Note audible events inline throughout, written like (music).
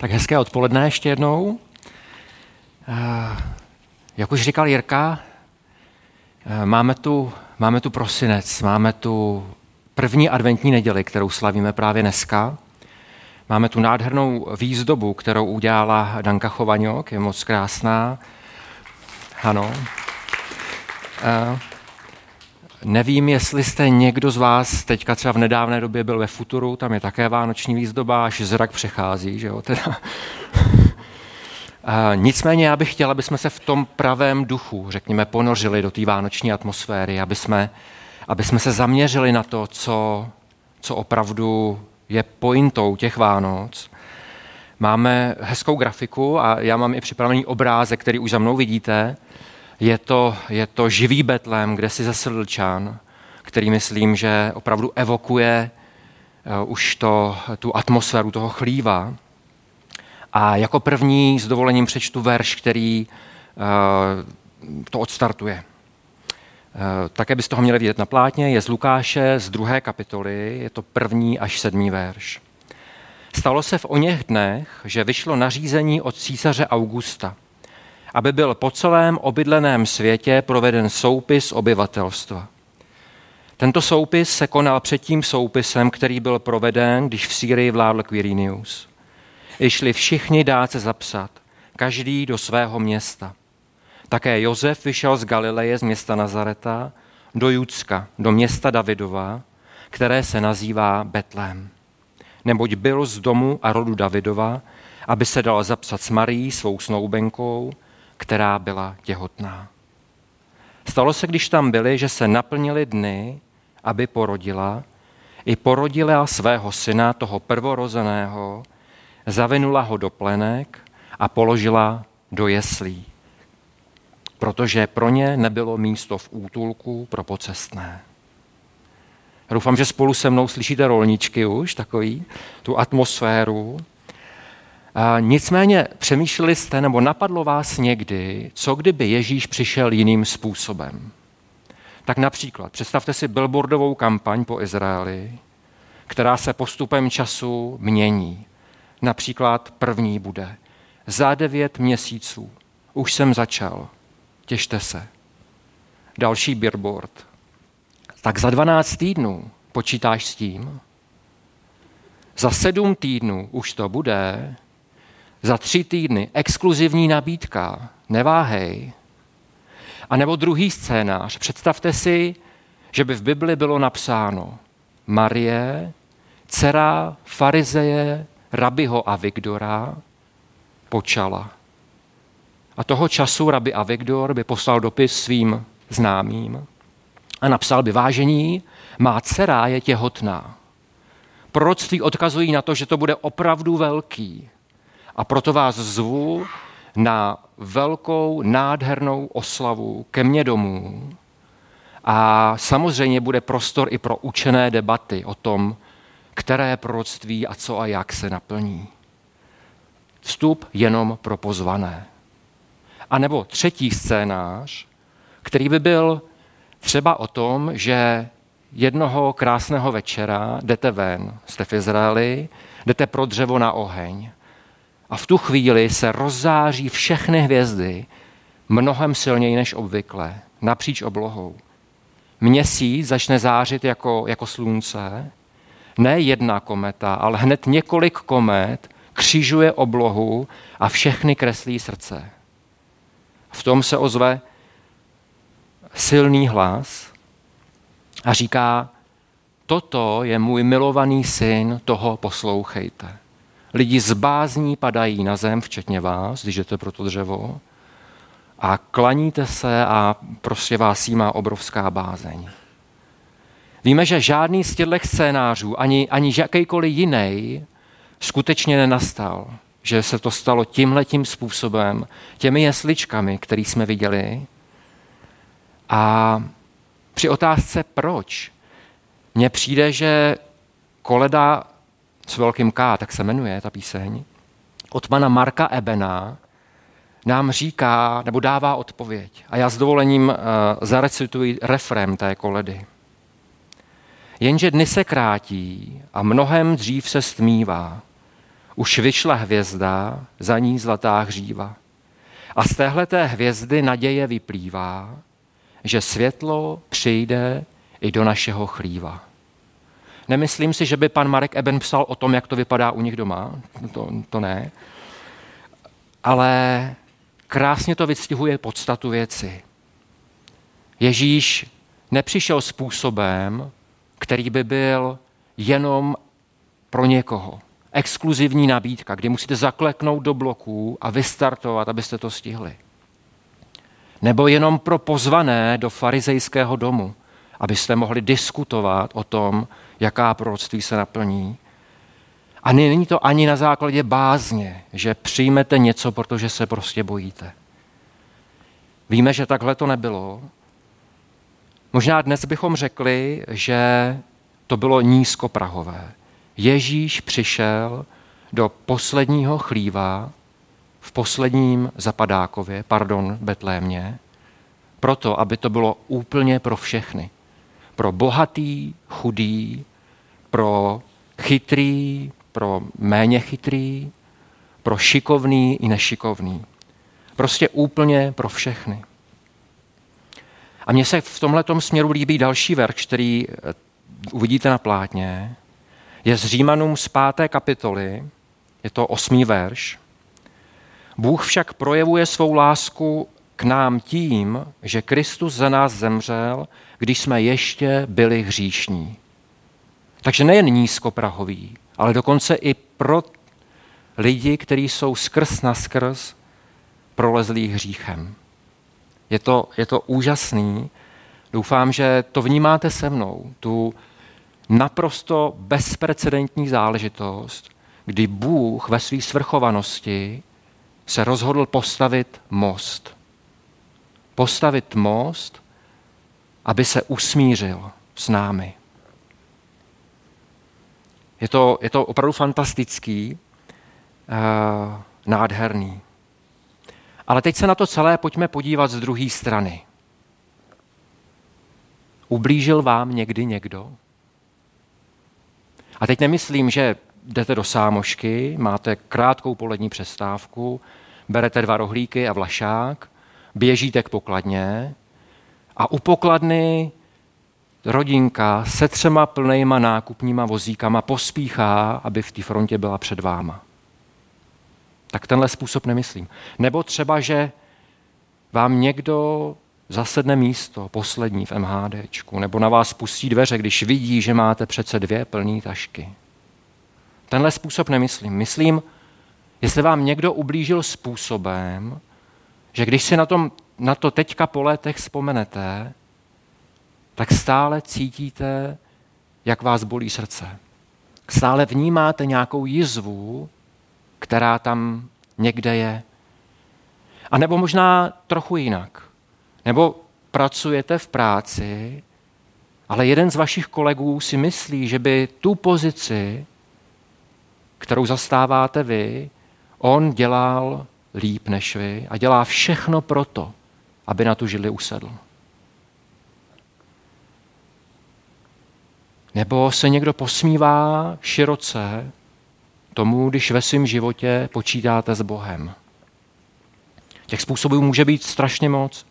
Tak hezké odpoledne ještě jednou. Eh, jak už říkal Jirka, eh, máme tu, máme tu prosinec, máme tu první adventní neděli, kterou slavíme právě dneska. Máme tu nádhernou výzdobu, kterou udělala Danka Chovanňok, je moc krásná. Ano. Nevím, jestli jste někdo z vás teďka třeba v nedávné době byl ve Futuru, tam je také vánoční výzdoba, až zrak přechází, že jo, teda. (laughs) Nicméně já bych chtěl, aby jsme se v tom pravém duchu, řekněme, ponořili do té vánoční atmosféry, aby jsme, aby jsme se zaměřili na to, co, co opravdu je pointou těch Vánoc. Máme hezkou grafiku a já mám i připravený obrázek, který už za mnou vidíte. Je to, je to živý Betlém, kde si zasedl čan, který myslím, že opravdu evokuje uh, už to, tu atmosféru toho chlíva. A jako první s dovolením přečtu verš, který uh, to odstartuje. Uh, také byste toho měli vidět na plátně, je z Lukáše z druhé kapitoly, je to první až sedmý verš. Stalo se v oněch dnech, že vyšlo nařízení od císaře Augusta, aby byl po celém obydleném světě proveden soupis obyvatelstva. Tento soupis se konal před tím soupisem, který byl proveden, když v Sýrii vládl Quirinius. I šli všichni dát se zapsat, každý do svého města. Také Josef vyšel z Galileje, z města Nazareta, do Judska, do města Davidova, které se nazývá Betlém. Neboť byl z domu a rodu Davidova, aby se dal zapsat s Marí, svou snoubenkou, která byla těhotná. Stalo se, když tam byli, že se naplnili dny, aby porodila, i porodila svého syna, toho prvorozeného, zavinula ho do plenek a položila do jeslí, protože pro ně nebylo místo v útulku pro pocestné. Doufám, že spolu se mnou slyšíte rolničky už, takový, tu atmosféru. A nicméně přemýšleli jste, nebo napadlo vás někdy, co kdyby Ježíš přišel jiným způsobem. Tak například, představte si billboardovou kampaň po Izraeli, která se postupem času mění. Například první bude. Za devět měsíců už jsem začal. Těšte se. Další billboard. Tak za 12 týdnů počítáš s tím? Za sedm týdnů už to bude. Za tři týdny exkluzivní nabídka. Neváhej. A nebo druhý scénář. Představte si, že by v Bibli bylo napsáno Marie, dcera farizeje rabiho Avigdora počala. A toho času rabi Avigdor by poslal dopis svým známým a napsal by vážení, má dcera je těhotná. Proroctví odkazují na to, že to bude opravdu velký. A proto vás zvu na velkou, nádhernou oslavu ke mně domů. A samozřejmě bude prostor i pro učené debaty o tom, které proroctví a co a jak se naplní. Vstup jenom pro pozvané. A nebo třetí scénář, který by byl třeba o tom, že jednoho krásného večera jdete ven, jste v Izraeli, jdete pro dřevo na oheň a v tu chvíli se rozzáří všechny hvězdy mnohem silněji než obvykle, napříč oblohou. Měsíc začne zářit jako, jako slunce ne jedna kometa, ale hned několik komet křižuje oblohu a všechny kreslí srdce. V tom se ozve silný hlas a říká, toto je můj milovaný syn, toho poslouchejte. Lidi z bázní padají na zem, včetně vás, když jdete pro to dřevo, a klaníte se a prostě vás jímá obrovská bázeň. Víme, že žádný z těchto scénářů, ani, ani jakýkoliv jiný, skutečně nenastal. Že se to stalo tímhletím způsobem, těmi jesličkami, který jsme viděli. A při otázce proč, mně přijde, že koleda s velkým K, tak se jmenuje ta píseň, od pana Marka Ebena, nám říká, nebo dává odpověď. A já s dovolením uh, zarecituji refrém té koledy. Jenže dny se krátí a mnohem dřív se stmívá. Už vyšla hvězda, za ní zlatá hříva. A z téhleté hvězdy naděje vyplývá, že světlo přijde i do našeho chlíva. Nemyslím si, že by pan Marek Eben psal o tom, jak to vypadá u nich doma. To, to ne. Ale krásně to vystihuje podstatu věci. Ježíš nepřišel způsobem, který by byl jenom pro někoho. Exkluzivní nabídka, kdy musíte zakleknout do bloků a vystartovat, abyste to stihli. Nebo jenom pro pozvané do farizejského domu, abyste mohli diskutovat o tom, jaká proroctví se naplní. A není to ani na základě bázně, že přijmete něco, protože se prostě bojíte. Víme, že takhle to nebylo. Možná dnes bychom řekli, že to bylo nízkoprahové. Ježíš přišel do posledního chlíva v posledním zapadákově, pardon, Betlémě, proto, aby to bylo úplně pro všechny. Pro bohatý, chudý, pro chytrý, pro méně chytrý, pro šikovný i nešikovný. Prostě úplně pro všechny. A mně se v tomhle směru líbí další verš, který eh, uvidíte na plátně. Je z Římanům z páté kapitoly, je to osmý verš. Bůh však projevuje svou lásku k nám tím, že Kristus za nás zemřel, když jsme ještě byli hříšní. Takže nejen nízkoprahový, ale dokonce i pro lidi, kteří jsou skrz na skrz prolezlí hříchem. Je to, je to úžasný. Doufám, že to vnímáte se mnou, tu naprosto bezprecedentní záležitost, kdy Bůh ve své svrchovanosti se rozhodl postavit most. Postavit most, aby se usmířil s námi. Je to, je to opravdu fantastický, uh, nádherný. Ale teď se na to celé pojďme podívat z druhé strany. Ublížil vám někdy někdo? A teď nemyslím, že jdete do sámošky, máte krátkou polední přestávku, berete dva rohlíky a vlašák, běžíte k pokladně a u pokladny rodinka se třema plnýma nákupníma vozíkama pospíchá, aby v té frontě byla před váma. Tak tenhle způsob nemyslím. Nebo třeba, že vám někdo zasedne místo, poslední v MHDčku, nebo na vás pustí dveře, když vidí, že máte přece dvě plné tašky. Tenhle způsob nemyslím. Myslím, jestli vám někdo ublížil způsobem, že když si na, tom, na to teďka po letech vzpomenete, tak stále cítíte, jak vás bolí srdce. Stále vnímáte nějakou jizvu, která tam někde je. A nebo možná trochu jinak. Nebo pracujete v práci, ale jeden z vašich kolegů si myslí, že by tu pozici, kterou zastáváte vy, on dělal líp než vy a dělá všechno proto, aby na tu žili usedl. Nebo se někdo posmívá široce tomu, když ve svém životě počítáte s Bohem. Těch způsobů může být strašně moc.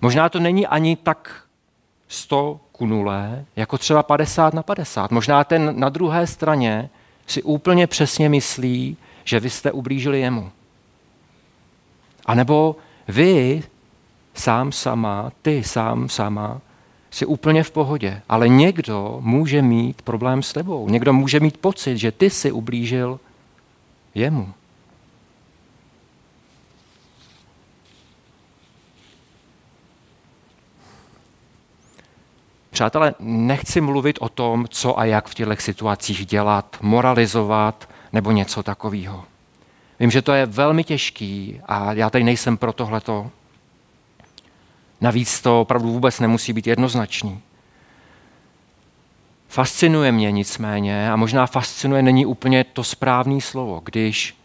Možná to není ani tak 100 ku nule, jako třeba 50 na 50. Možná ten na druhé straně si úplně přesně myslí, že vy jste ublížili jemu. A nebo vy sám sama, ty sám sama, si úplně v pohodě. Ale někdo může mít problém s tebou. Někdo může mít pocit, že ty si ublížil jemu. Přátelé, nechci mluvit o tom, co a jak v těchto situacích dělat, moralizovat nebo něco takového. Vím, že to je velmi těžký a já tady nejsem pro tohleto. Navíc to opravdu vůbec nemusí být jednoznačný. Fascinuje mě nicméně, a možná fascinuje není úplně to správné slovo, když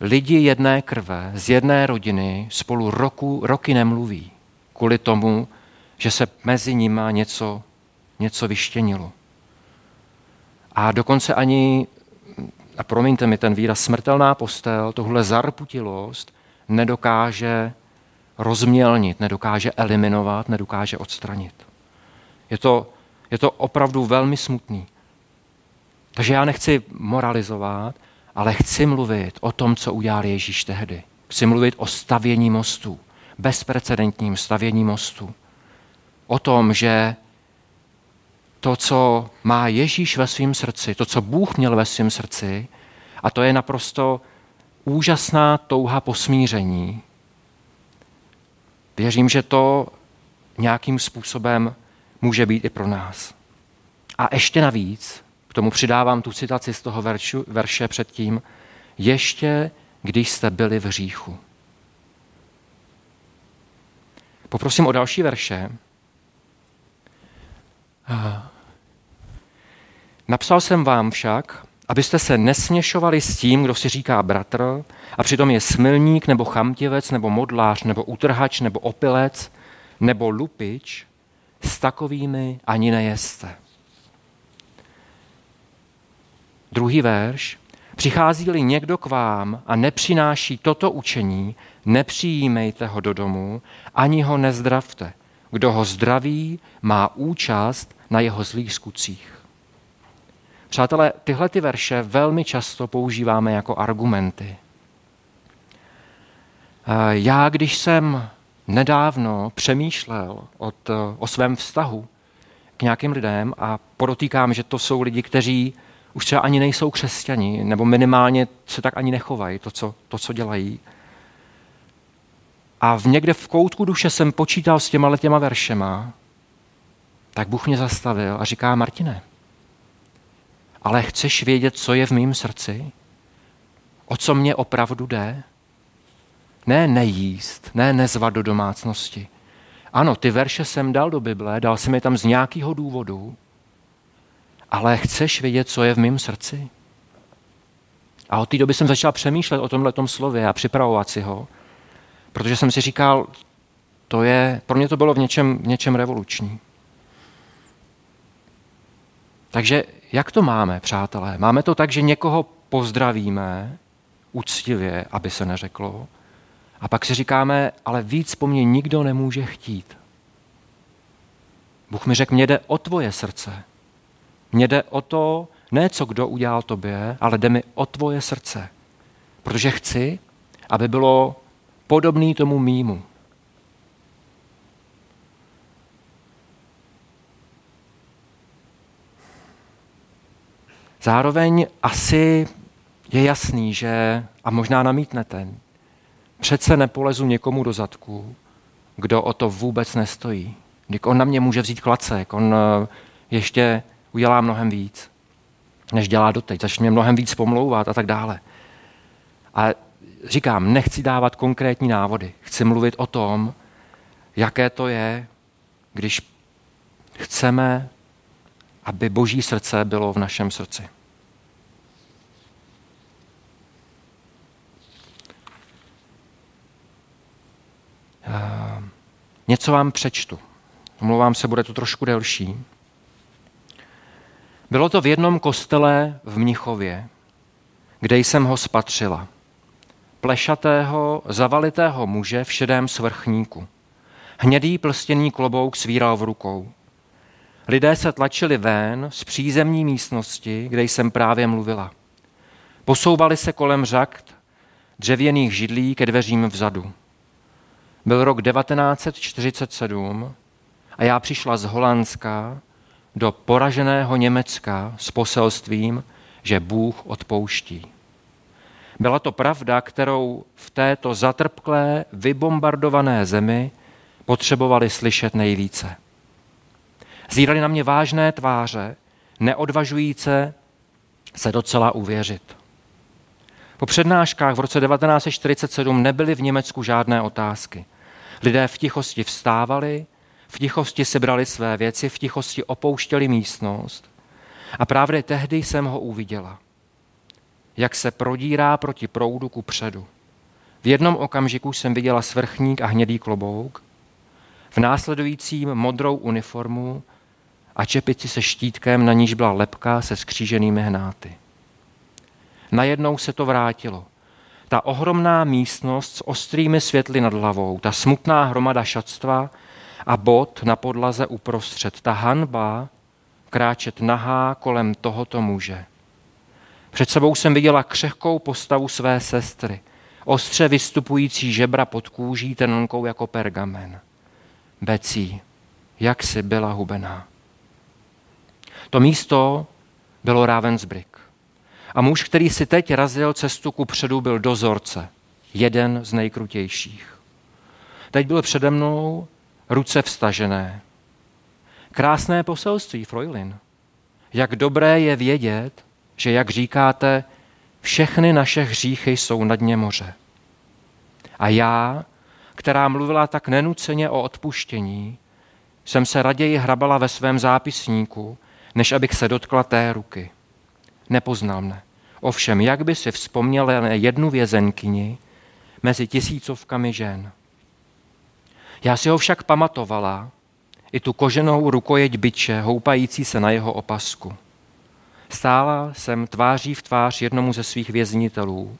lidi jedné krve z jedné rodiny spolu roku, roky nemluví kvůli tomu, že se mezi nimi něco, něco vyštěnilo. A dokonce ani, a promiňte mi ten výraz, smrtelná postel, tohle zarputilost nedokáže rozmělnit, nedokáže eliminovat, nedokáže odstranit. Je to, je to opravdu velmi smutný. Takže já nechci moralizovat, ale chci mluvit o tom, co udělal Ježíš tehdy. Chci mluvit o stavění mostu, bezprecedentním stavění mostu. O tom, že to, co má Ježíš ve svém srdci, to, co Bůh měl ve svém srdci, a to je naprosto úžasná touha po smíření. Věřím, že to nějakým způsobem může být i pro nás. A ještě navíc, k tomu přidávám tu citaci z toho veršu, verše předtím, ještě když jste byli v hříchu. Poprosím o další verše. Napsal jsem vám však, abyste se nesměšovali s tím, kdo si říká bratr, a přitom je smilník, nebo chamtivec, nebo modlář, nebo utrhač, nebo opilec, nebo lupič, s takovými ani nejeste. Druhý verš. Přichází-li někdo k vám a nepřináší toto učení, nepřijímejte ho do domu, ani ho nezdravte. Kdo ho zdraví, má účast na jeho zlých skutcích. Přátelé, tyhle ty verše velmi často používáme jako argumenty. Já, když jsem nedávno přemýšlel od, o svém vztahu k nějakým lidem a podotýkám, že to jsou lidi, kteří už třeba ani nejsou křesťani, nebo minimálně se tak ani nechovají, to, co, to, co dělají. A v někde v koutku duše jsem počítal s těma těma veršema, tak Bůh mě zastavil a říká, Martine, ale chceš vědět, co je v mém srdci? O co mě opravdu jde? Ne nejíst, ne nezvat do domácnosti. Ano, ty verše jsem dal do Bible, dal jsem je tam z nějakého důvodu, ale chceš vědět, co je v mém srdci? A od té doby jsem začal přemýšlet o tomhle slově a připravovat si ho, protože jsem si říkal, to je, pro mě to bylo v něčem, v něčem revoluční. Takže jak to máme, přátelé? Máme to tak, že někoho pozdravíme úctivě, aby se neřeklo, a pak si říkáme, ale víc po mně nikdo nemůže chtít. Bůh mi řekl, mě jde o tvoje srdce. Mně jde o to, ne co kdo udělal tobě, ale jde mi o tvoje srdce. Protože chci, aby bylo podobný tomu mýmu. Zároveň asi je jasný, že, a možná namítnete, přece nepolezu někomu do zadku, kdo o to vůbec nestojí. Když on na mě může vzít klacek, on eh, ještě udělá mnohem víc, než dělá doteď, začne mnohem víc pomlouvat a tak dále. A říkám, nechci dávat konkrétní návody. Chci mluvit o tom, jaké to je, když chceme aby boží srdce bylo v našem srdci. Něco vám přečtu. Omlouvám se, bude to trošku delší. Bylo to v jednom kostele v Mnichově, kde jsem ho spatřila. Plešatého, zavalitého muže v šedém svrchníku. Hnědý plstěný klobouk svíral v rukou. Lidé se tlačili ven z přízemní místnosti, kde jsem právě mluvila. Posouvali se kolem řak dřevěných židlí ke dveřím vzadu. Byl rok 1947 a já přišla z Holandska do poraženého Německa s poselstvím, že Bůh odpouští. Byla to pravda, kterou v této zatrpklé, vybombardované zemi potřebovali slyšet nejvíce. Zírali na mě vážné tváře, neodvažujíce se docela uvěřit. Po přednáškách v roce 1947 nebyly v Německu žádné otázky. Lidé v tichosti vstávali, v tichosti sebrali své věci, v tichosti opouštěli místnost. A právě tehdy jsem ho uviděla, jak se prodírá proti proudu ku předu. V jednom okamžiku jsem viděla svrchník a hnědý klobouk, v následujícím modrou uniformu a čepici se štítkem, na níž byla lepka se skříženými hnáty. Najednou se to vrátilo. Ta ohromná místnost s ostrými světly nad hlavou, ta smutná hromada šatstva a bod na podlaze uprostřed, ta hanba kráčet nahá kolem tohoto muže. Před sebou jsem viděla křehkou postavu své sestry, ostře vystupující žebra pod kůží tenonkou jako pergamen. Becí, jak si byla hubená. To místo bylo Ravensbrück. A muž, který si teď razil cestu ku předu, byl dozorce, jeden z nejkrutějších. Teď byl přede mnou ruce vstažené. Krásné poselství, Freulin. Jak dobré je vědět, že, jak říkáte, všechny naše hříchy jsou na dně moře. A já, která mluvila tak nenuceně o odpuštění, jsem se raději hrabala ve svém zápisníku, než abych se dotkla té ruky. Nepoznal mne. Ovšem, jak by si vzpomněl na jednu vězenkyni mezi tisícovkami žen. Já si ho však pamatovala, i tu koženou rukojeť byče houpající se na jeho opasku. Stála jsem tváří v tvář jednomu ze svých věznitelů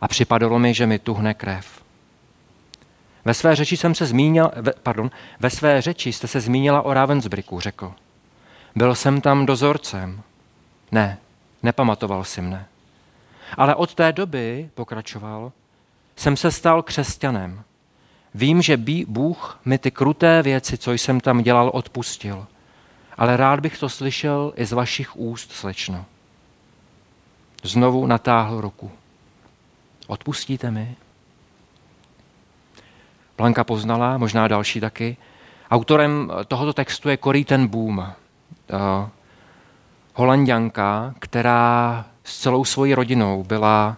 a připadalo mi, že mi tuhne krev. Ve své řeči jsem se zmínil, pardon, ve své řeči jste se zmínila o Ravensbricku, řekl. Byl jsem tam dozorcem. Ne, nepamatoval si mne. Ale od té doby, pokračoval, jsem se stal křesťanem. Vím, že Bůh mi ty kruté věci, co jsem tam dělal, odpustil ale rád bych to slyšel i z vašich úst, slečno. Znovu natáhl ruku. Odpustíte mi? Blanka poznala, možná další taky. Autorem tohoto textu je Corrie ten Boom, uh, holanděnka, která s celou svojí rodinou byla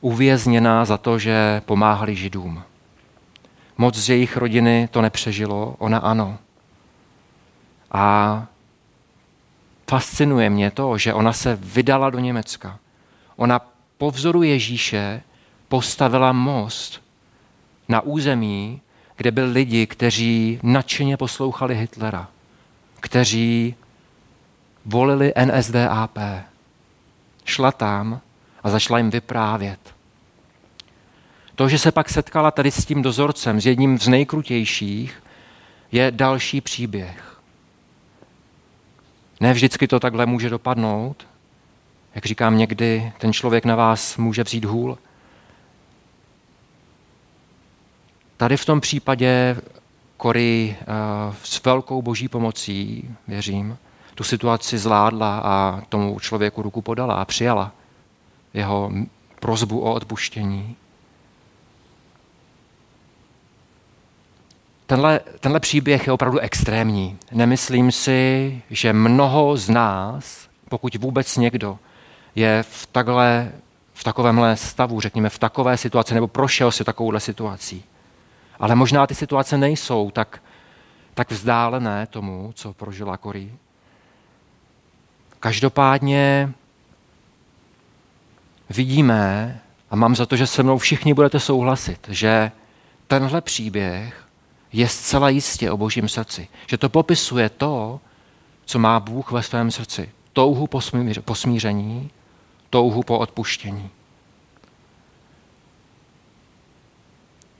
uvězněná za to, že pomáhali židům. Moc z jejich rodiny to nepřežilo, ona ano. A fascinuje mě to, že ona se vydala do Německa. Ona po vzoru Ježíše postavila most na území, kde byli lidi, kteří nadšeně poslouchali Hitlera, kteří volili NSDAP. Šla tam a začala jim vyprávět. To, že se pak setkala tady s tím dozorcem, s jedním z nejkrutějších, je další příběh. Ne vždycky to takhle může dopadnout. Jak říkám, někdy ten člověk na vás může vzít hůl. Tady v tom případě Kory uh, s velkou boží pomocí, věřím, tu situaci zvládla a tomu člověku ruku podala a přijala jeho prozbu o odpuštění. Tenhle, tenhle příběh je opravdu extrémní. Nemyslím si, že mnoho z nás, pokud vůbec někdo, je v, takhle, v takovémhle stavu, řekněme, v takové situaci, nebo prošel si takovouhle situací. Ale možná ty situace nejsou tak, tak vzdálené tomu, co prožila Korí. Každopádně vidíme, a mám za to, že se mnou všichni budete souhlasit, že tenhle příběh je zcela jistě o božím srdci. Že to popisuje to, co má Bůh ve svém srdci. Touhu po smíření, touhu po odpuštění.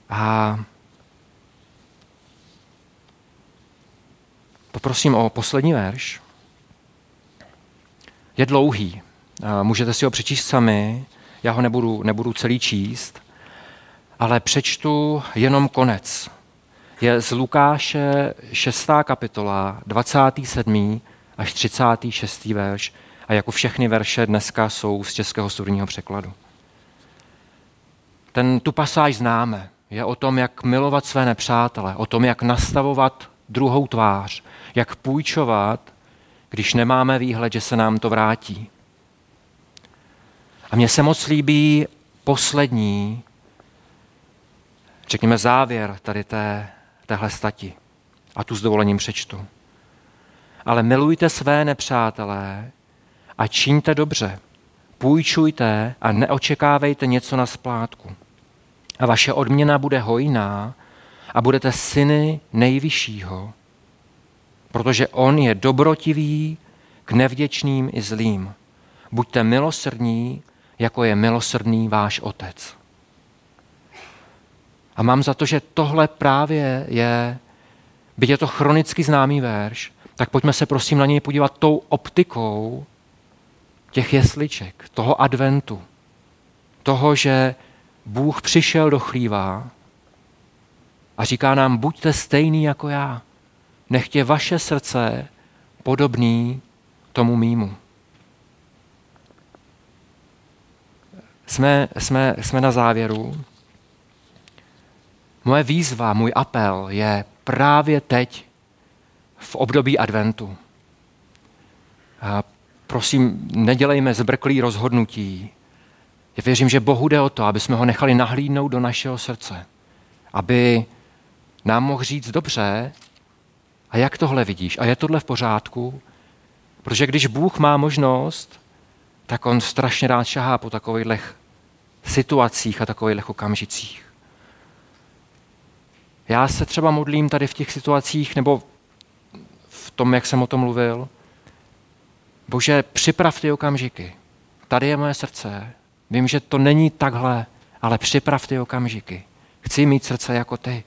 A poprosím o poslední verš. Je dlouhý. Můžete si ho přečíst sami, já ho nebudu, nebudu celý číst, ale přečtu jenom konec je z Lukáše 6. kapitola, 27. až 36. verš a jako všechny verše dneska jsou z českého studijního překladu. Ten, tu pasáž známe. Je o tom, jak milovat své nepřátele, o tom, jak nastavovat druhou tvář, jak půjčovat, když nemáme výhled, že se nám to vrátí. A mně se moc líbí poslední, řekněme závěr tady té téhle stati. A tu s dovolením přečtu. Ale milujte své nepřátelé a čiňte dobře. Půjčujte a neočekávejte něco na splátku. A vaše odměna bude hojná a budete syny nejvyššího, protože on je dobrotivý k nevděčným i zlým. Buďte milosrdní, jako je milosrdný váš otec. A mám za to, že tohle právě je, byť je to chronicky známý verš, tak pojďme se prosím na něj podívat tou optikou těch jesliček, toho adventu, toho, že Bůh přišel do chlíva a říká nám, buďte stejný jako já. Nechtě vaše srdce podobný tomu mýmu. Jsme, jsme, jsme na závěru. Moje výzva, můj apel je právě teď v období adventu. A prosím, nedělejme zbrklý rozhodnutí. Já věřím, že Bohu jde o to, aby jsme ho nechali nahlídnout do našeho srdce. Aby nám mohl říct dobře, a jak tohle vidíš? A je tohle v pořádku? Protože když Bůh má možnost, tak on strašně rád šahá po takových situacích a takových okamžicích. Já se třeba modlím tady v těch situacích, nebo v tom, jak jsem o tom mluvil. Bože, připrav ty okamžiky. Tady je moje srdce. Vím, že to není takhle, ale připrav ty okamžiky. Chci mít srdce jako ty.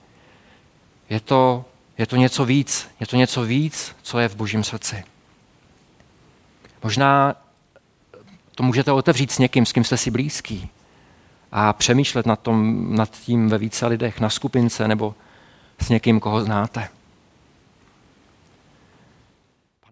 Je to, je to něco víc. Je to něco víc, co je v božím srdci. Možná to můžete otevřít s někým, s kým jste si blízký a přemýšlet nad, tom, nad tím ve více lidech, na skupince nebo s někým, koho znáte.